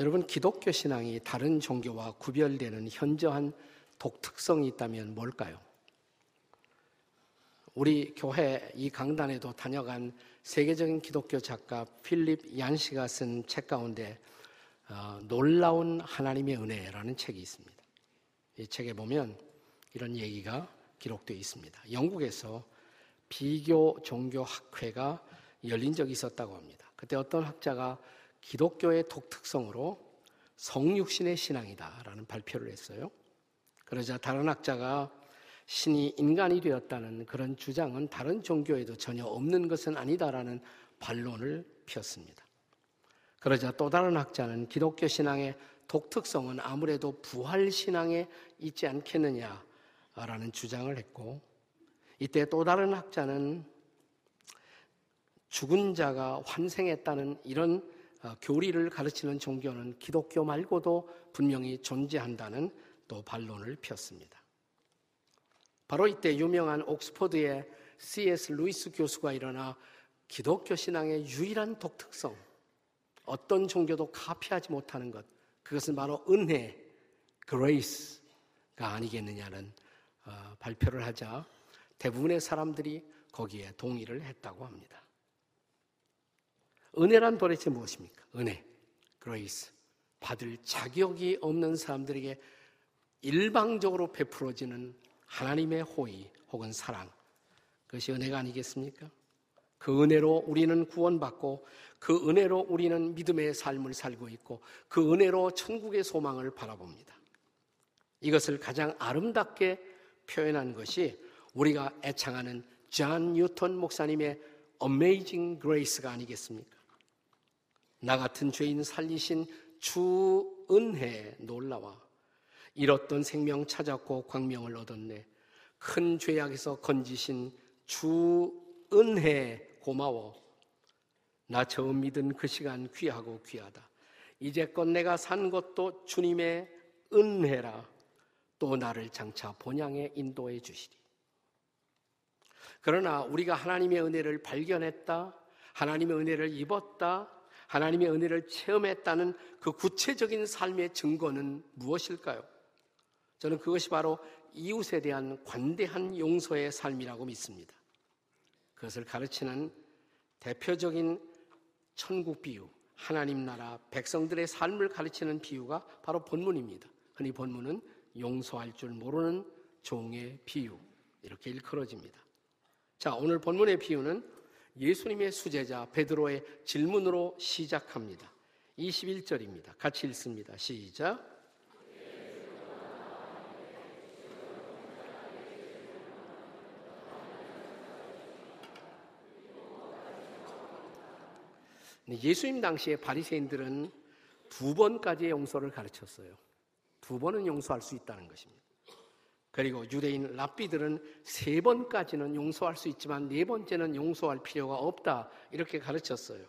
여러분 기독교 신앙이 다른 종교와 구별되는 현저한 독특성이 있다면 뭘까요? 우리 교회 이 강단에도 다녀간 세계적인 기독교 작가 필립 얀 씨가 쓴 책 가운데 어, 놀라운 하나님의 은혜라는 책이 있습니다. 이 책에 보면 이런 얘기가 기록되어 있습니다. 영국에서 비교 종교 학회가 열린 적이 있었다고 합니다. 그때 어떤 학자가 기독교의 독특성으로 성육신의 신앙이다라는 발표를 했어요. 그러자 다른 학자가 신이 인간이 되었다는 그런 주장은 다른 종교에도 전혀 없는 것은 아니다라는 반론을 폈습니다. 그러자 또 다른 학자는 기독교 신앙의 독특성은 아무래도 부활 신앙에 있지 않겠느냐라는 주장을 했고 이때 또 다른 학자는 죽은 자가 환생했다는 이런 어, 교리를 가르치는 종교는 기독교 말고도 분명히 존재한다는 또 반론을 폈습니다. 바로 이때 유명한 옥스퍼드의 C.S. 루이스 교수가 일어나 기독교 신앙의 유일한 독특성, 어떤 종교도 카피하지 못하는 것, 그것은 바로 은혜, Grace가 아니겠느냐는 어, 발표를 하자 대부분의 사람들이 거기에 동의를 했다고 합니다. 은혜란 도대체 무엇입니까? 은혜, Grace. 받을 자격이 없는 사람들에게 일방적으로 베풀어지는 하나님의 호의 혹은 사랑. 그것이 은혜가 아니겠습니까? 그 은혜로 우리는 구원받고 그 은혜로 우리는 믿음의 삶을 살고 있고 그 은혜로 천국의 소망을 바라봅니다. 이것을 가장 아름답게 표현한 것이 우리가 애창하는 존 뉴턴 목사님의 Amazing Grace가 아니겠습니까? 나 같은 죄인 살리신 주 은혜에 놀라와 잃었던 생명 찾았고 광명을 얻었네. 큰 죄악에서 건지신 주 은혜 고마워. 나 처음 믿은 그 시간 귀하고 귀하다. 이제껏 내가 산 것도 주님의 은혜라. 또 나를 장차 본향에 인도해 주시리. 그러나 우리가 하나님의 은혜를 발견했다. 하나님의 은혜를 입었다. 하나님의 은혜를 체험했다는 그 구체적인 삶의 증거는 무엇일까요? 저는 그것이 바로 이웃에 대한 관대한 용서의 삶이라고 믿습니다. 그것을 가르치는 대표적인 천국 비유, 하나님 나라 백성들의 삶을 가르치는 비유가 바로 본문입니다. 흔히 본문은 용서할 줄 모르는 종의 비유 이렇게 일컬어집니다. 자, 오늘 본문의 비유는 예수님의 수제자 베드로의 질문으로 시작합니다. 21절입니다. 같이 읽습니다. 시작. 예수님 당시에 바리새인들은 두 번까지의 용서를 가르쳤어요. 두 번은 용서할 수 있다는 것입니다. 그리고 유대인 랍비들은 세 번까지는 용서할 수 있지만 네 번째는 용서할 필요가 없다 이렇게 가르쳤어요.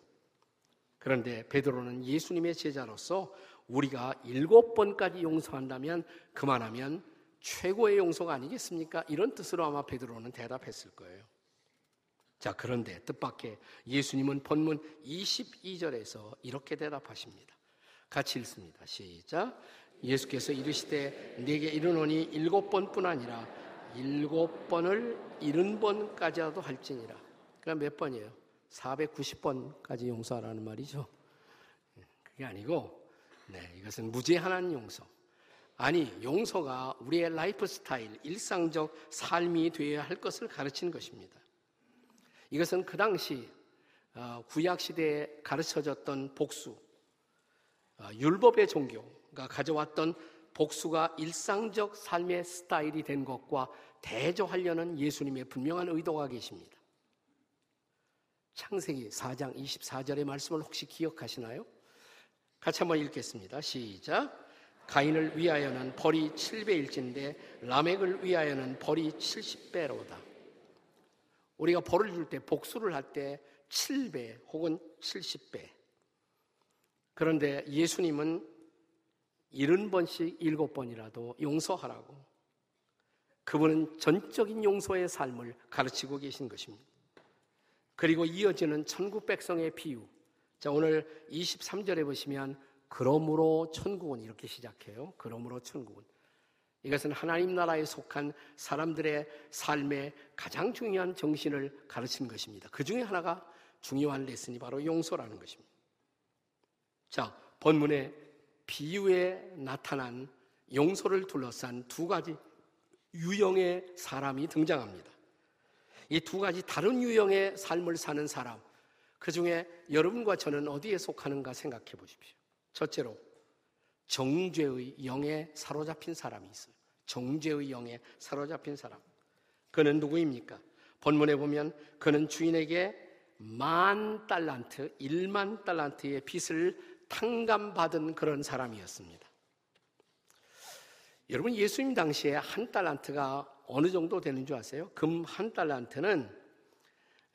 그런데 베드로는 예수님의 제자로서 우리가 일곱 번까지 용서한다면 그만하면 최고의 용서가 아니겠습니까? 이런 뜻으로 아마 베드로는 대답했을 거예요. 자, 그런데 뜻밖의 예수님은 본문 22절에서 이렇게 대답하십니다. 같이 읽습니다. 시작. 예수께서 이르시되 내게 이르노니 일곱 번뿐 아니라 일곱 번을 일흔 번까지라도 할지니라. 그럼 몇 번이에요? 490번까지 용서하라는 말이죠. 그게 아니고, 네, 이것은 무제한한 용서. 아니, 용서가 우리의 life style, 일상적 삶이 되어야 할 것을 가르치는 것입니다. 이것은 그 당시 어, 구약 시대에 가르쳐졌던 복수, 어, 율법의 종교, 가 가져왔던 복수가 일상적 삶의 스타일이 된 것과 대조하려는 예수님의 분명한 의도가 계십니다. 창세기 4장 24절의 말씀을 혹시 기억하시나요? 같이 한번 읽겠습니다. 시작. 가인을 위하여는 벌이 7배일진데 라멕을 위하여는 벌이 70배로다. 우리가 벌을 줄 때 복수를 할 때 7배 혹은 70배. 그런데 예수님은 일흔 번씩 일곱 번이라도 용서하라고 그분은 전적인 용서의 삶을 가르치고 계신 것입니다. 그리고 이어지는 천국 백성의 비유. 자, 오늘 23절에 보시면 그러므로 천국은 이렇게 시작해요. 그러므로 천국은. 이것은 하나님 나라에 속한 사람들의 삶의 가장 중요한 정신을 가르치는 것입니다. 그 중에 하나가 중요한 레슨이 바로 용서라는 것입니다. 자, 본문의 비유에 나타난 용서를 둘러싼 두 가지 유형의 사람이 등장합니다. 이 두 가지 다른 유형의 삶을 사는 사람, 그 중에 여러분과 저는 어디에 속하는가 생각해 보십시오. 첫째로, 정죄의 영에 사로잡힌 사람이 있어요. 정죄의 영에 사로잡힌 사람. 그는 누구입니까? 본문에 보면 그는 주인에게 만 달란트, 1만 달란트의 빚을 탕감받은 그런 사람이었습니다. 여러분 예수님 당시에 한 달란트가 어느 정도 되는 줄 아세요? 금 한 달란트는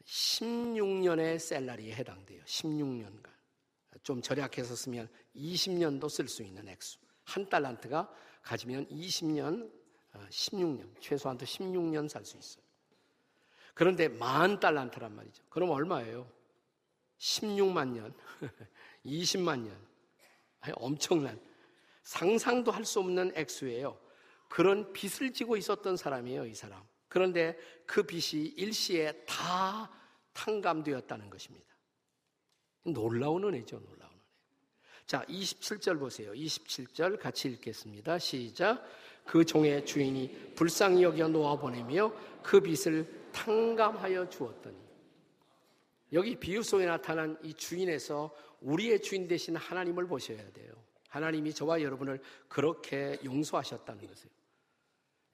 16년의 셀러리에 해당돼요. 16년간. 좀 절약해서 쓰면 20년도 쓸 수 있는 액수. 한 달란트가 가지면 20년, 16년, 어, 최소한도 16년 살 수 있어요. 그런데 만 달란트란 말이죠. 그럼 얼마예요? 16만 년, 20만 년. 엄청난, 상상도 할 수 없는 액수예요. 그런 빚을 지고 있었던 사람이에요, 이 사람. 그런데 그 빚이 일시에 다 탕감되었다는 것입니다. 놀라운 은혜죠, 놀라운 은혜. 자, 27절 보세요. 27절 같이 읽겠습니다. 시작. 그 종의 주인이 불쌍히 여겨 놓아 보내며 그 빚을 탕감하여 주었더니 여기 비유 속에 나타난 이 주인에서 우리의 주인 되신 하나님을 보셔야 돼요. 하나님이 저와 여러분을 그렇게 용서하셨다는 것이에요.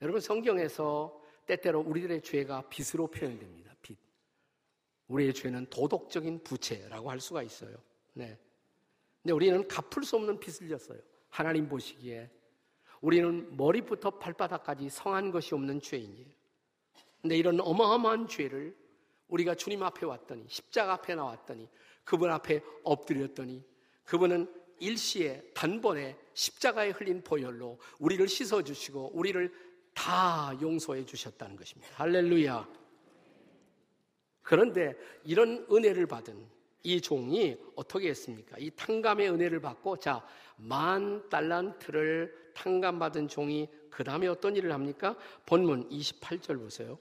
여러분 성경에서 때때로 우리들의 죄가 빚으로 표현됩니다. 빚. 우리의 죄는 도덕적인 부채라고 할 수가 있어요. 네. 근데 우리는 갚을 수 없는 빚을 졌어요. 하나님 보시기에 우리는 머리부터 발바닥까지 성한 것이 없는 죄인이에요. 근데 이런 어마어마한 죄를 우리가 주님 앞에 왔더니 십자가 앞에 나왔더니 그분 앞에 엎드렸더니 그분은 일시에 단번에 십자가에 흘린 보혈로 우리를 씻어 주시고 우리를 다 용서해 주셨다는 것입니다. 할렐루야. 그런데 이런 은혜를 받은 이 종이 어떻게 했습니까? 이 탕감의 은혜를 받고 자, 만 달란트를 탕감 받은 종이 그 다음에 어떤 일을 합니까? 본문 28절 보세요.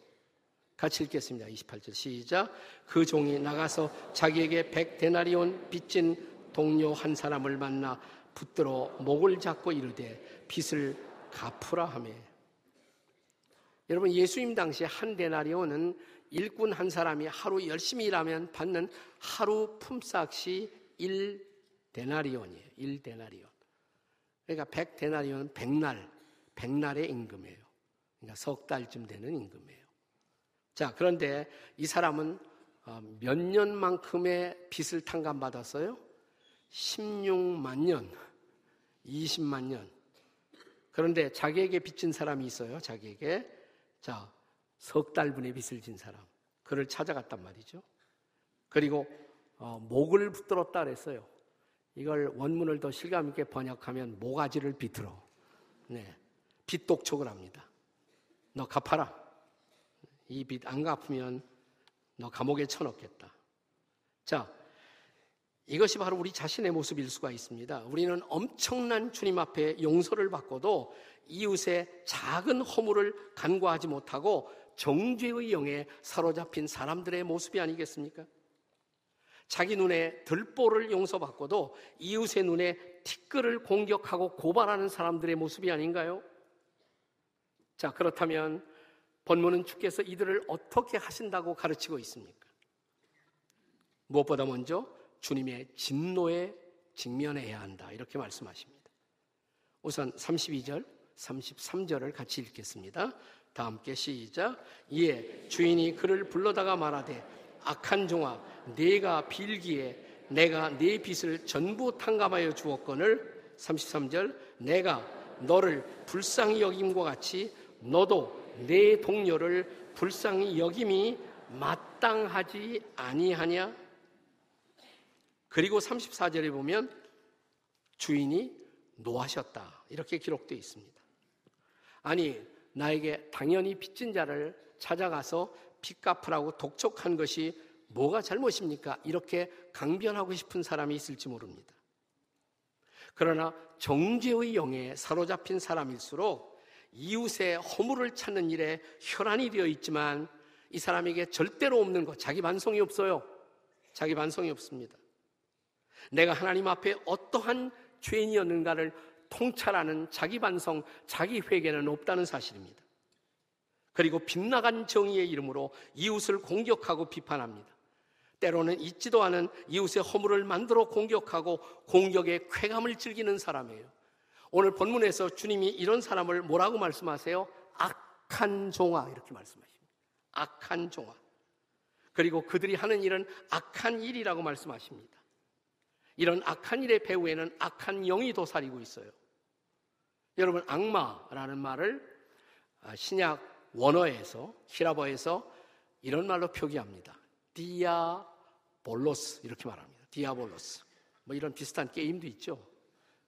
같이 읽겠습니다. 28절 시작. 그 종이 나가서 자기에게 백 데나리온 빚진 동료 한 사람을 만나 붙들어 목을 잡고 이르되 빚을 갚으라 하며 여러분 예수님 당시 한 데나리온은 일꾼 한 사람이 하루 열심히 일하면 받는 하루 품삯이 1 데나리온이에요. 1 데나리온. 그러니까 100 데나리온은 100날, 100날의 임금이에요. 그러니까 석 달쯤 되는 임금이에요. 자, 그런데 이 사람은 어, 몇 년만큼의 빚을 탕감받았어요? 16만 년, 20만 년. 그런데 자기에게 빚진 사람이 있어요, 자기에게. 자, 석 달분의 빚을 진 사람. 그를 찾아갔단 말이죠. 그리고 어, 목을 붙들었다 그랬어요. 이걸 원문을 더 실감 있게 번역하면 모가지를 비틀어. 네. 빚 독촉을 합니다. 너 갚아라. 이 빚 안 갚으면 너 감옥에 쳐넣겠다. 자, 이것이 바로 우리 자신의 모습일 수가 있습니다. 우리는 엄청난 주님 앞에 용서를 받고도 이웃의 작은 허물을 간과하지 못하고 정죄의 영에 사로잡힌 사람들의 모습이 아니겠습니까? 자기 눈에 들보를 용서받고도 이웃의 눈에 티끌을 공격하고 고발하는 사람들의 모습이 아닌가요? 자, 그렇다면 본문은 주께서 이들을 어떻게 하신다고 가르치고 있습니까? 무엇보다 먼저 주님의 진노에 직면해야 한다. 이렇게 말씀하십니다. 우선 32절, 33절을 같이 읽겠습니다. 다 함께 시작. 이에 주인이 그를 불러다가 말하되 악한 종아 내가 빌기에 내가 네 빚을 전부 탕감하여 주었거늘 33절 내가 너를 불쌍히 여김과 같이 너도 내 동료를 불쌍히 여김이 마땅하지 아니하냐? 그리고 34절에 보면 주인이 노하셨다. 이렇게 기록되어 있습니다. 아니, 나에게 당연히 빚진 자를 찾아가서 빚 갚으라고 독촉한 것이 뭐가 잘못입니까? 이렇게 강변하고 싶은 사람이 있을지 모릅니다. 그러나 정죄의 영에 사로잡힌 사람일수록 이웃의 허물을 찾는 일에 혈안이 되어 있지만 이 사람에게 절대로 없는 것, 자기 반성이 없어요. 자기 반성이 없습니다. 내가 하나님 앞에 어떠한 죄인이었는가를 통찰하는 자기 반성, 자기 회개는 없다는 사실입니다. 그리고 빗나간 정의의 이름으로 이웃을 공격하고 비판합니다. 때로는 잊지도 않은 이웃의 허물을 만들어 공격하고 공격의 쾌감을 즐기는 사람이에요. 오늘 본문에서 주님이 이런 사람을 뭐라고 말씀하세요? 악한 종아 이렇게 말씀하십니다. 악한 종아. 그리고 그들이 하는 일은 악한 일이라고 말씀하십니다. 이런 악한 일의 배후에는 악한 영이 도사리고 있어요. 여러분 악마라는 말을 아, 신약 원어에서 헬라어에서 이런 말로 표기합니다. διάβολος 이렇게 말합니다. διάβολος. 뭐 이런 비슷한 게임도 있죠.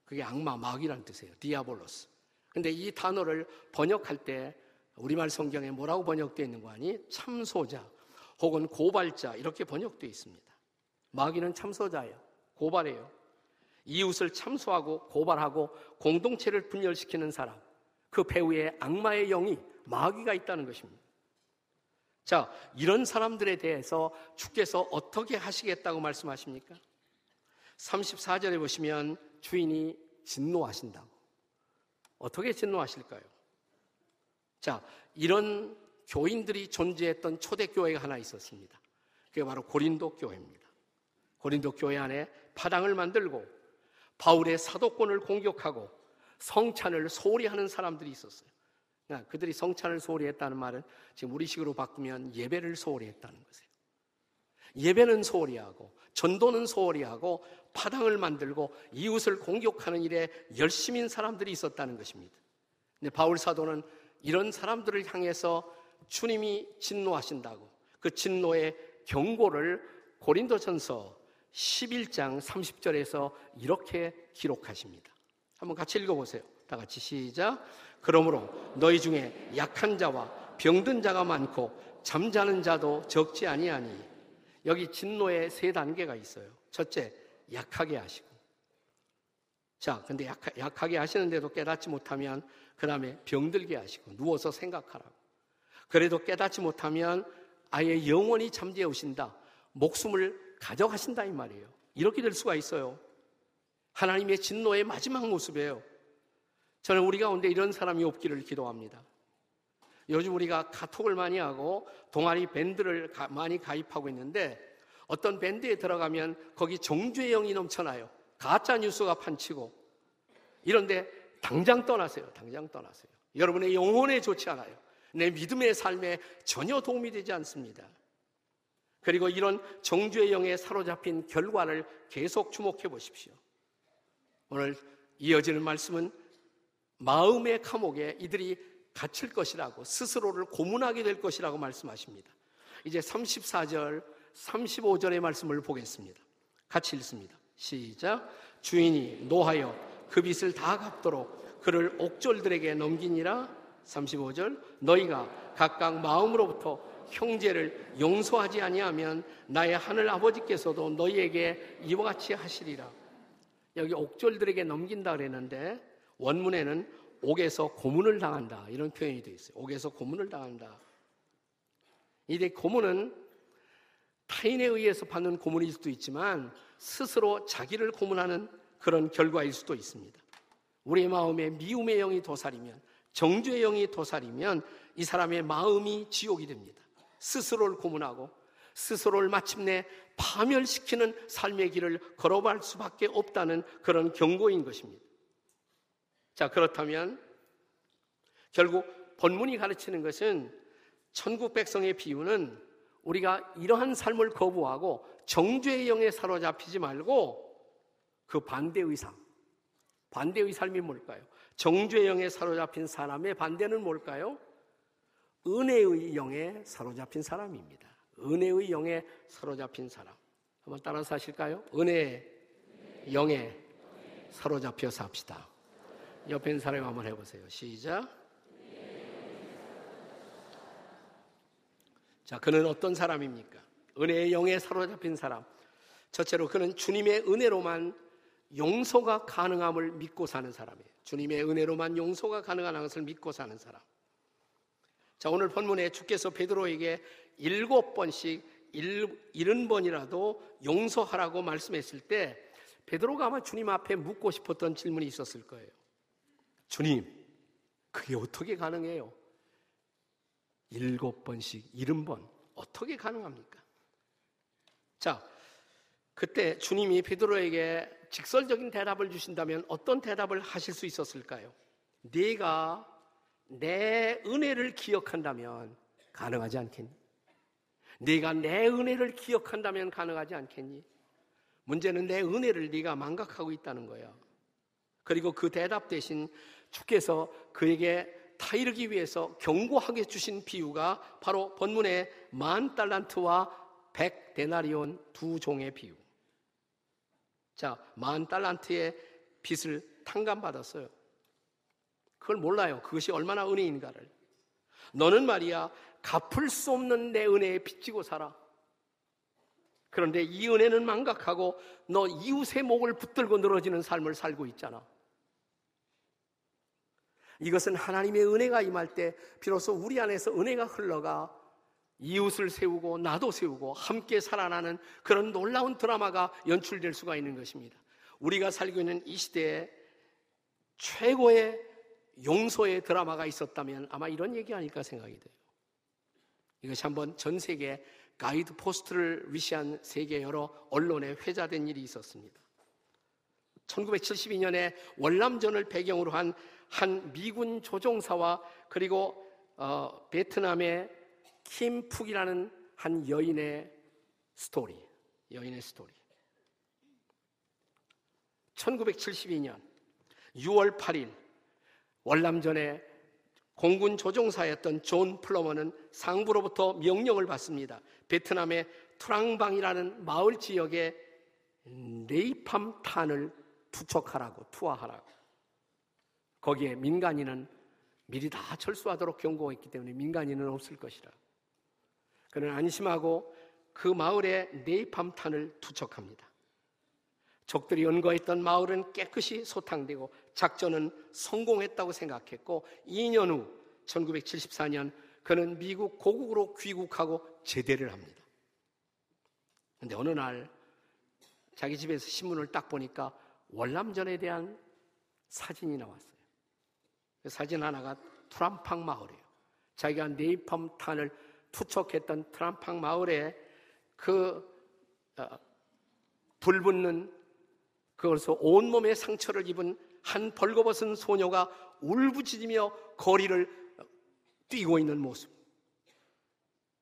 그게 악마 마귀라는 뜻이에요. διάβολος. 근데 이 단어를 번역할 때 우리말 성경에 뭐라고 번역되어 있는 거 아니? 참소자 혹은 고발자 이렇게 번역되어 있습니다. 마귀는 참소자예요. 고발해요. 이웃을 참소하고 고발하고 공동체를 분열시키는 사람. 그 배후에 악마의 영이 마귀가 있다는 것입니다. 자, 이런 사람들에 대해서 주께서 어떻게 하시겠다고 말씀하십니까? 34절에 보시면 주인이 진노하신다고. 어떻게 진노하실까요? 자, 이런 교인들이 존재했던 초대교회가 하나 있었습니다. 그게 바로 고린도 교회입니다. 고린도 교회 안에 파당을 만들고 바울의 사도권을 공격하고 성찬을 소홀히 하는 사람들이 있었어요. 그러니까 그들이 성찬을 소홀히 했다는 말은 지금 우리식으로 바꾸면 예배를 소홀히 했다는 것이에요. 예배는 소홀히 하고 전도는 소홀히 하고 파당을 만들고 이웃을 공격하는 일에 열심인 사람들이 있었다는 것입니다. 근데 바울 사도는 이런 사람들을 향해서 주님이 진노하신다고 그 진노의 경고를 고린도전서 11장 30절에서 이렇게 기록하십니다. 한번 같이 읽어보세요. 다 같이 시작. 그러므로 너희 중에 약한 자와 병든 자가 많고 잠자는 자도 적지 아니하니 여기 진노의 세 단계가 있어요. 첫째, 약하게 하시고. 자, 근데 약, 약하게 하시는데도 깨닫지 못하면 그 다음에 병들게 하시고 누워서 생각하라고. 그래도 깨닫지 못하면 아예 영원히 잠재우신다. 목숨을 가져가신다 이 말이에요. 이렇게 될 수가 있어요. 하나님의 진노의 마지막 모습이에요. 저는 우리 가운데 이런 사람이 없기를 기도합니다. 요즘 우리가 카톡을 많이 하고 동아리 밴드를 가, 많이 가입하고 있는데 어떤 밴드에 들어가면 거기 정죄의 영이 넘쳐나요. 가짜 뉴스가 판치고 이런데 당장 떠나세요. 당장 떠나세요. 여러분의 영혼에 좋지 않아요. 내 믿음의 삶에 전혀 도움이 되지 않습니다. 그리고 이런 정죄의 영에 사로잡힌 결과를 계속 주목해 보십시오. 오늘 이어지는 말씀은 마음의 감옥에 이들이 갇힐 것이라고 스스로를 고문하게 될 것이라고 말씀하십니다. 이제 34절, 35절의 말씀을 보겠습니다. 같이 읽습니다. 시작. 주인이 노하여 그 빚을 다 갚도록 그를 옥졸들에게 넘기니라. 35절. 너희가 각각 마음으로부터 형제를 용서하지 아니하면 나의 하늘 아버지께서도 너희에게 이와 같이 하시리라. 여기 옥졸들에게 넘긴다 그랬는데 원문에는 옥에서 고문을 당한다 이런 표현이 되어 있어요. 옥에서 고문을 당한다. 이제 고문은 타인에 의해서 받는 고문일 수도 있지만 스스로 자기를 고문하는 그런 결과일 수도 있습니다. 우리의 마음에 미움의 영이 도살이면 정죄의 영이 도살이면 이 사람의 마음이 지옥이 됩니다. 스스로를 고문하고 스스로를 마침내 파멸시키는 삶의 길을 걸어갈 수밖에 없다는 그런 경고인 것입니다. 자, 그렇다면 결국 본문이 가르치는 것은 천국 백성의 비유는 우리가 이러한 삶을 거부하고 정죄의 영에 사로잡히지 말고 그 반대의 삶, 반대의 삶이 뭘까요? 정죄의 영에 사로잡힌 사람의 반대는 뭘까요? 은혜의 영에 사로잡힌 사람입니다. 은혜의 영에 사로잡힌 사람. 한번 따라서 하실까요? 은혜의 영에 사로잡혀서 합시다. 옆에 있는 사람 한번 해보세요. 시작. 자, 그는 어떤 사람입니까? 은혜의 영에 사로잡힌 사람. 첫째로 그는 주님의 은혜로만 용서가 가능함을 믿고 사는 사람이에요. 주님의 은혜로만 용서가 가능한 것을 믿고 사는 사람. 자, 오늘 본문에 주께서 베드로에게 일곱 번씩 일흔 번이라도 용서하라고 말씀했을 때 베드로가 아마 주님 앞에 묻고 싶었던 질문이 있었을 거예요. 주님, 그게 어떻게 가능해요? 일곱 번씩 일흔 번 어떻게 가능합니까? 자, 그때 주님이 베드로에게 직설적인 대답을 주신다면 어떤 대답을 하실 수 있었을까요? 네가 내 은혜를 기억한다면 가능하지 않겠니? 네가 내 은혜를 기억한다면 가능하지 않겠니? 문제는 내 은혜를 네가 망각하고 있다는 거야. 그리고 그 대답 대신 주께서 그에게 타이르기 위해서 경고하게 주신 비유가 바로 본문의 만 달란트와 백 데나리온 두 종의 비유. 자, 만 달란트의 빚을 탕감받았어요. 그걸 몰라요. 그것이 얼마나 은혜인가를. 너는 말이야, 갚을 수 없는 내 은혜에 빚지고 살아. 그런데 이 은혜는 망각하고 너 이웃의 목을 붙들고 늘어지는 삶을 살고 있잖아. 이것은 하나님의 은혜가 임할 때 비로소 우리 안에서 은혜가 흘러가 이웃을 세우고 나도 세우고 함께 살아나는 그런 놀라운 드라마가 연출될 수가 있는 것입니다. 우리가 살고 있는 이 시대에 최고의 용서의 드라마가 있었다면 아마 이런 얘기 아닐까 생각이 돼요. 이것이 한번 전 세계 Guideposts를 위시한 세계 여러 언론에 회자된 일이 있었습니다. 1972년에 월남전을 배경으로 한 한 미군 조종사와 그리고 어, 베트남의 킴푹이라는 한 여인의 스토리, 여인의 스토리. 1972년 6월 8일 월남전에 공군 조종사였던 존 플러머는 상부로부터 명령을 받습니다. 베트남의 트랑방이라는 마을 지역에 네이팜 탄을 투척하라고 투하하라고. 거기에 민간인은 미리 다 철수하도록 경고했기 때문에 민간인은 없을 것이라. 그는 안심하고 그 마을에 네이팜 탄을 투척합니다. 적들이 연거했던 마을은 깨끗이 소탕되고 작전은 성공했다고 생각했고 2년 후 1974년 그는 미국 고국으로 귀국하고 제대를 합니다. 근데 어느 날 자기 집에서 신문을 딱 보니까 월남전에 대한 사진이 나왔어요. 그 사진 하나가 트람팡 마을이에요. 자기가 네이팜 탄을 투척했던 트람팡 마을에 그 어, 불붙는 그것서 온몸에 상처를 입은 한 벌거벗은 소녀가 울부짖으며 거리를 뛰고 있는 모습.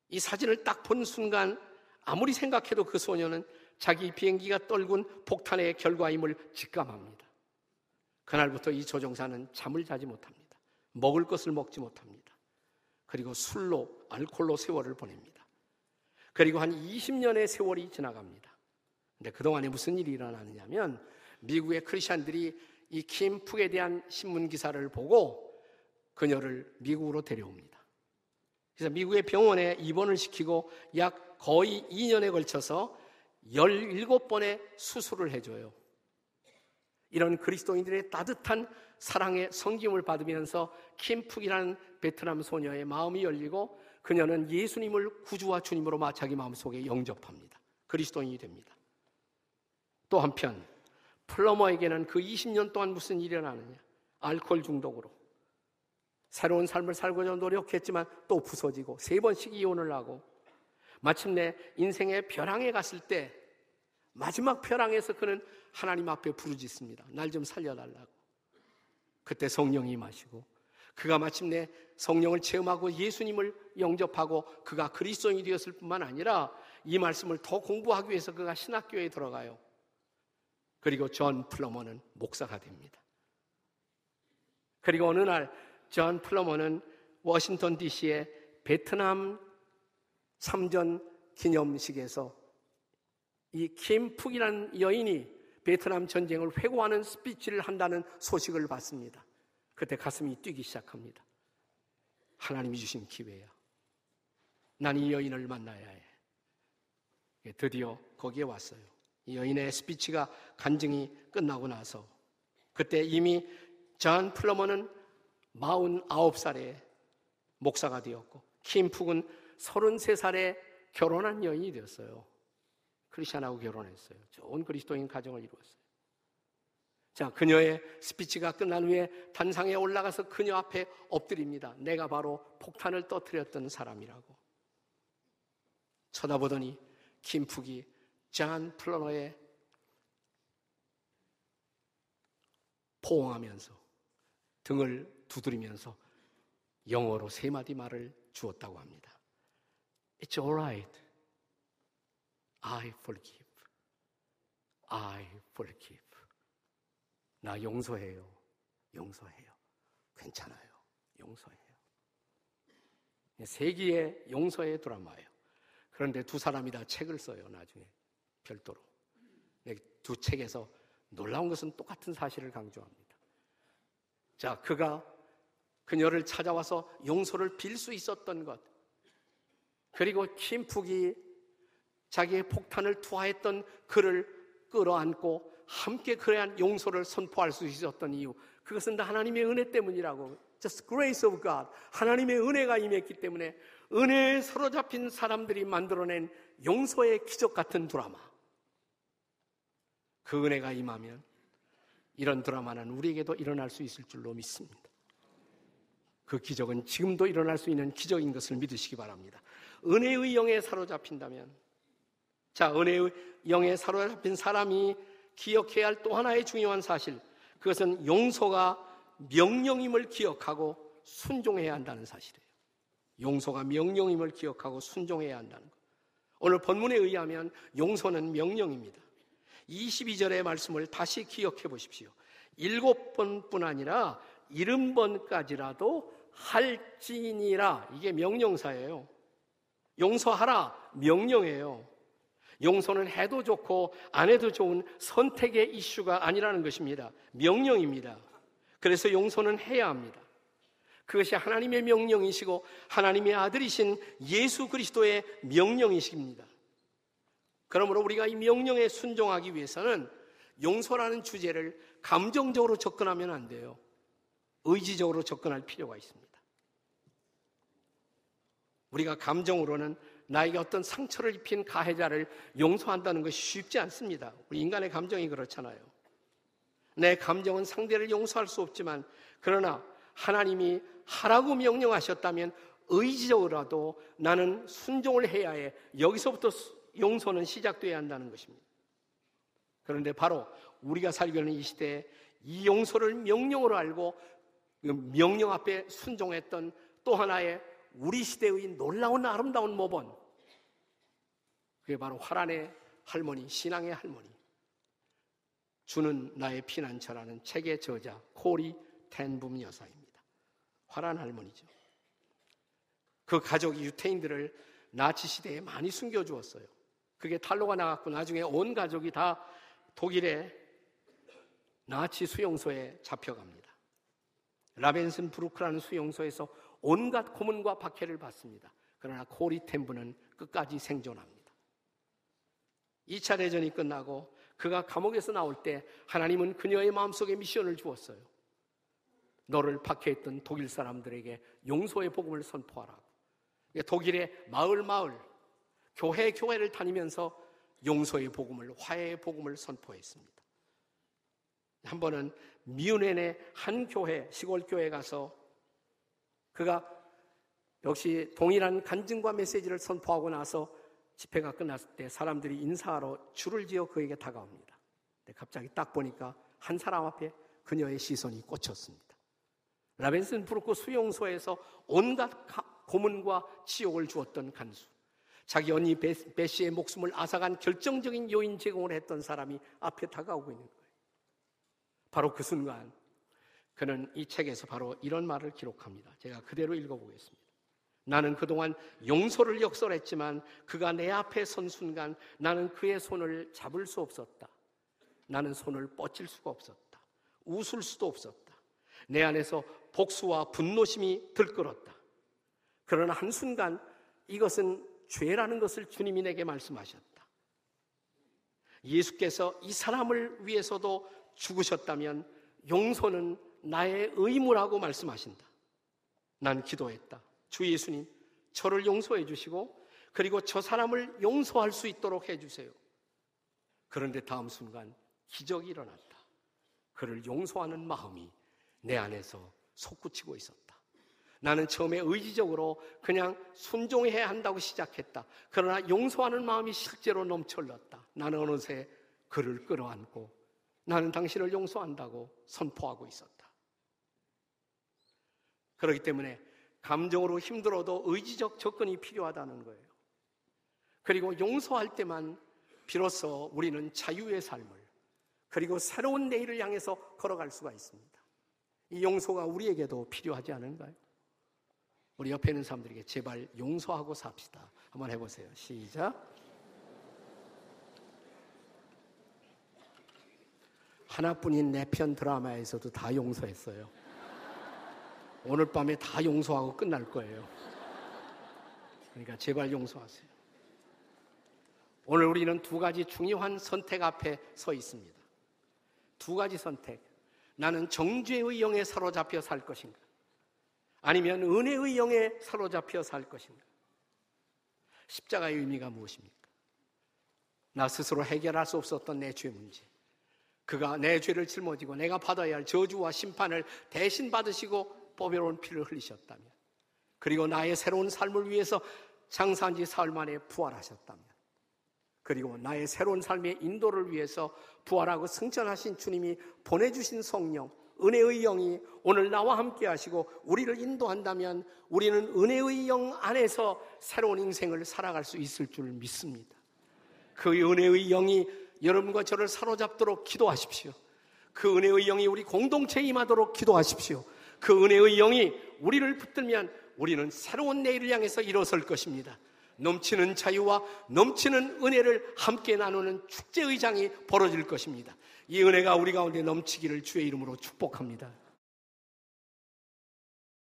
이 사진을 딱 본 순간 아무리 생각해도 그 소녀는 자기 비행기가 떨군 폭탄의 결과임을 직감합니다. 그날부터 이 조종사는 잠을 자지 못합니다. 먹을 것을 먹지 못합니다. 그리고 술로, 알콜로 세월을 보냅니다. 그리고 한 20년의 세월이 지나갑니다. 근데 그동안에 무슨 일이 일어나느냐면 미국의 크리스천들이 이 킴푹에 대한 신문 기사를 보고 그녀를 미국으로 데려옵니다. 그래서 미국의 병원에 입원을 시키고 약 거의 2년에 걸쳐서 17번의 수술을 해줘요. 이런 그리스도인들의 따뜻한 사랑의 성김을 받으면서 킴푹이라는 베트남 소녀의 마음이 열리고 그녀는 예수님을 구주와 주님으로 자기 마음속에 영접합니다. 그리스도인이 됩니다. 또 한편 플러머에게는 그 20년 동안 무슨 일이 일어나느냐? 알코올 중독으로 새로운 삶을 살고자 노력했지만 또 부서지고 세 번씩 이혼을 하고 마침내 인생의 벼랑에 갔을 때 마지막 벼랑에서 그는 하나님 앞에 부르짖습니다. 날 좀 살려달라고. 그때 성령이 임하시고 그가 마침내 성령을 체험하고 예수님을 영접하고 그가 그리스도인이 되었을 뿐만 아니라 이 말씀을 더 공부하기 위해서 그가 신학교에 들어가요. 그리고 존 플러머는 목사가 됩니다. 그리고 어느 날 존 플러머는 워싱턴 DC의 베트남 참전 기념식에서 이 킴푹이라는 여인이 베트남 전쟁을 회고하는 스피치를 한다는 소식을 받습니다. 그때 가슴이 뛰기 시작합니다. 하나님이 주신 기회야. 난 이 여인을 만나야 해. 예, 드디어 거기에 왔어요. 이 여인의 스피치가 간증이 끝나고 나서 그때 이미 존 플러머는 49살에 목사가 되었고 킴 푹은 33살에 결혼한 여인이 되었어요. 크리스천하고 결혼했어요. 좋은 그리스도인 가정을 이루었어요. 자, 그녀의 스피치가 끝난 후에 단상에 올라가서 그녀 앞에 엎드립니다. 내가 바로 폭탄을 터뜨렸던 사람이라고. 쳐다보더니 킴푹이 잔 플러너의 포옹하면서 등을 두드리면서 영어로 세 마디 말을 주었다고 합니다. It's alright. I forgive. I forgive. 나 용서해요. 용서해요. 괜찮아요. 용서해요. 세기의 용서의 드라마예요. 그런데 두 사람이 다 책을 써요, 나중에. 별도로. 두 책에서 놀라운 것은 똑같은 사실을 강조합니다. 자, 그가 그녀를 찾아와서 용서를 빌 수 있었던 것. 그리고 김푹이 자기의 폭탄을 투하했던 그를 끌어안고 함께 그러한 용서를 선포할 수 있었던 이유. 그것은 다 하나님의 은혜 때문이라고. Just grace of God. 하나님의 은혜가 임했기 때문에 은혜에 사로잡힌 사람들이 만들어낸 용서의 기적 같은 드라마. 그 은혜가 임하면 이런 드라마는 우리에게도 일어날 수 있을 줄로 믿습니다. 그 기적은 지금도 일어날 수 있는 기적인 것을 믿으시기 바랍니다. 은혜의 영에 사로잡힌다면, 자, 은혜의 영에 사로잡힌 사람이 기억해야 할 또 하나의 중요한 사실, 그것은 용서가 명령임을 기억하고 순종해야 한다는 사실이에요. 용서가 명령임을 기억하고 순종해야 한다는 것. 오늘 본문에 의하면 용서는 명령입니다. 22절의 말씀을 다시 기억해 보십시오. 일곱 번뿐 아니라 일흔 번까지라도 할지니라. 이게 명령사예요. 용서하라. 명령이에요. 용서는 해도 좋고 안 해도 좋은 선택의 이슈가 아니라는 것입니다. 명령입니다. 그래서 용서는 해야 합니다. 그것이 하나님의 명령이시고 하나님의 아들이신 예수 그리스도의 명령이십니다. 그러므로 우리가 이 명령에 순종하기 위해서는 용서라는 주제를 감정적으로 접근하면 안 돼요. 의지적으로 접근할 필요가 있습니다. 우리가 감정으로는 나에게 어떤 상처를 입힌 가해자를 용서한다는 것이 쉽지 않습니다. 우리 인간의 감정이 그렇잖아요. 내 감정은 상대를 용서할 수 없지만 그러나 하나님이 하라고 명령하셨다면 의지적으로라도 나는 순종을 해야 해. 여기서부터 용서는 시작돼야 한다는 것입니다. 그런데 바로 우리가 살고 있는 이 시대에 이 용서를 명령으로 알고 그 명령 앞에 순종했던 또 하나의 우리 시대의 놀라운 아름다운 모범. 그게 바로 화란의 할머니, 신앙의 할머니. 주는 나의 피난처라는 책의 저자 코리 텐붐 여사입니다. 화란 할머니죠. 그 가족이 유태인들을 나치 시대에 많이 숨겨 주었어요. 그게 탈로가 나갔고 나중에 온 가족이 다 독일의 나치 수용소에 잡혀갑니다. 라벤슨 브루크라는 수용소에서 온갖 고문과 박해를 받습니다. 그러나 코리 템브는 끝까지 생존합니다. 2차 대전이 끝나고 그가 감옥에서 나올 때 하나님은 그녀의 마음속에 미션을 주었어요. 너를 박해했던 독일 사람들에게 용서의 복음을 선포하라. 독일의 마을 마을, 교회 교회를 다니면서 용서의 복음을, 화해의 복음을 선포했습니다. 한 번은 미운엔의 한 교회, 시골 교회 가서 그가 역시 동일한 간증과 메시지를 선포하고 나서 집회가 끝났을 때 사람들이 인사하러 줄을 지어 그에게 다가옵니다. 근데 갑자기 딱 보니까 한 사람 앞에 그녀의 시선이 꽂혔습니다. 라벤슨 브루크 수용소에서 온갖 고문과 치욕을 주었던 간수. 자기 언니 베시의 목숨을 앗아간 결정적인 요인 제공을 했던 사람이 앞에 다가오고 있는 거예요. 바로 그 순간 그는 이 책에서 바로 이런 말을 기록합니다. 제가 그대로 읽어보겠습니다. 나는 그동안 용서를 역설했지만 그가 내 앞에 선 순간 나는 그의 손을 잡을 수 없었다. 나는 손을 뻗칠 수가 없었다. 웃을 수도 없었다. 내 안에서 복수와 분노심이 들끓었다. 그러나 한순간 이것은 죄라는 것을 주님이 내게 말씀하셨다. 예수께서 이 사람을 위해서도 죽으셨다면 용서는 나의 의무라고 말씀하신다. 난 기도했다. 주 예수님, 저를 용서해 주시고 그리고 저 사람을 용서할 수 있도록 해 주세요. 그런데 다음 순간 기적이 일어났다. 그를 용서하는 마음이 내 안에서 솟구치고 있었다. 나는 처음에 의지적으로 그냥 순종해야 한다고 시작했다. 그러나 용서하는 마음이 실제로 넘쳐흘렀다. 나는 어느새 그를 끌어안고 나는 당신을 용서한다고 선포하고 있었다. 그렇기 때문에 감정으로 힘들어도 의지적 접근이 필요하다는 거예요. 그리고 용서할 때만 비로소 우리는 자유의 삶을 그리고 새로운 내일을 향해서 걸어갈 수가 있습니다. 이 용서가 우리에게도 필요하지 않은가요? 우리 옆에 있는 사람들에게 제발 용서하고 삽시다. 한번 해보세요. 시작. 하나뿐인 내 편 드라마에서도 다 용서했어요. 오늘 밤에 다 용서하고 끝날 거예요. 그러니까 제발 용서하세요. 오늘 우리는 두 가지 중요한 선택 앞에 서 있습니다. 두 가지 선택. 나는 정죄의 영에 사로잡혀 살 것인가? 아니면 은혜의 영에 사로잡혀 살 것인가? 십자가의 의미가 무엇입니까? 나 스스로 해결할 수 없었던 내 죄 문제. 그가 내 죄를 짊어지고 내가 받아야 할 저주와 심판을 대신 받으시고 보배로운 피를 흘리셨다면 그리고 나의 새로운 삶을 위해서 장사한 지 사흘 만에 부활하셨다면 그리고 나의 새로운 삶의 인도를 위해서 부활하고 승천하신 주님이 보내주신 성령, 은혜의 영이 오늘 나와 함께 하시고 우리를 인도한다면 우리는 은혜의 영 안에서 새로운 인생을 살아갈 수 있을 줄 믿습니다. 그 은혜의 영이 여러분과 저를 사로잡도록 기도하십시오. 그 은혜의 영이 우리 공동체에 임하도록 기도하십시오. 그 은혜의 영이 우리를 붙들면 우리는 새로운 내일을 향해서 일어설 것입니다. 넘치는 자유와 넘치는 은혜를 함께 나누는 축제의 장이 벌어질 것입니다. 이 은혜가 우리 가운데 넘치기를 주의 이름으로 축복합니다.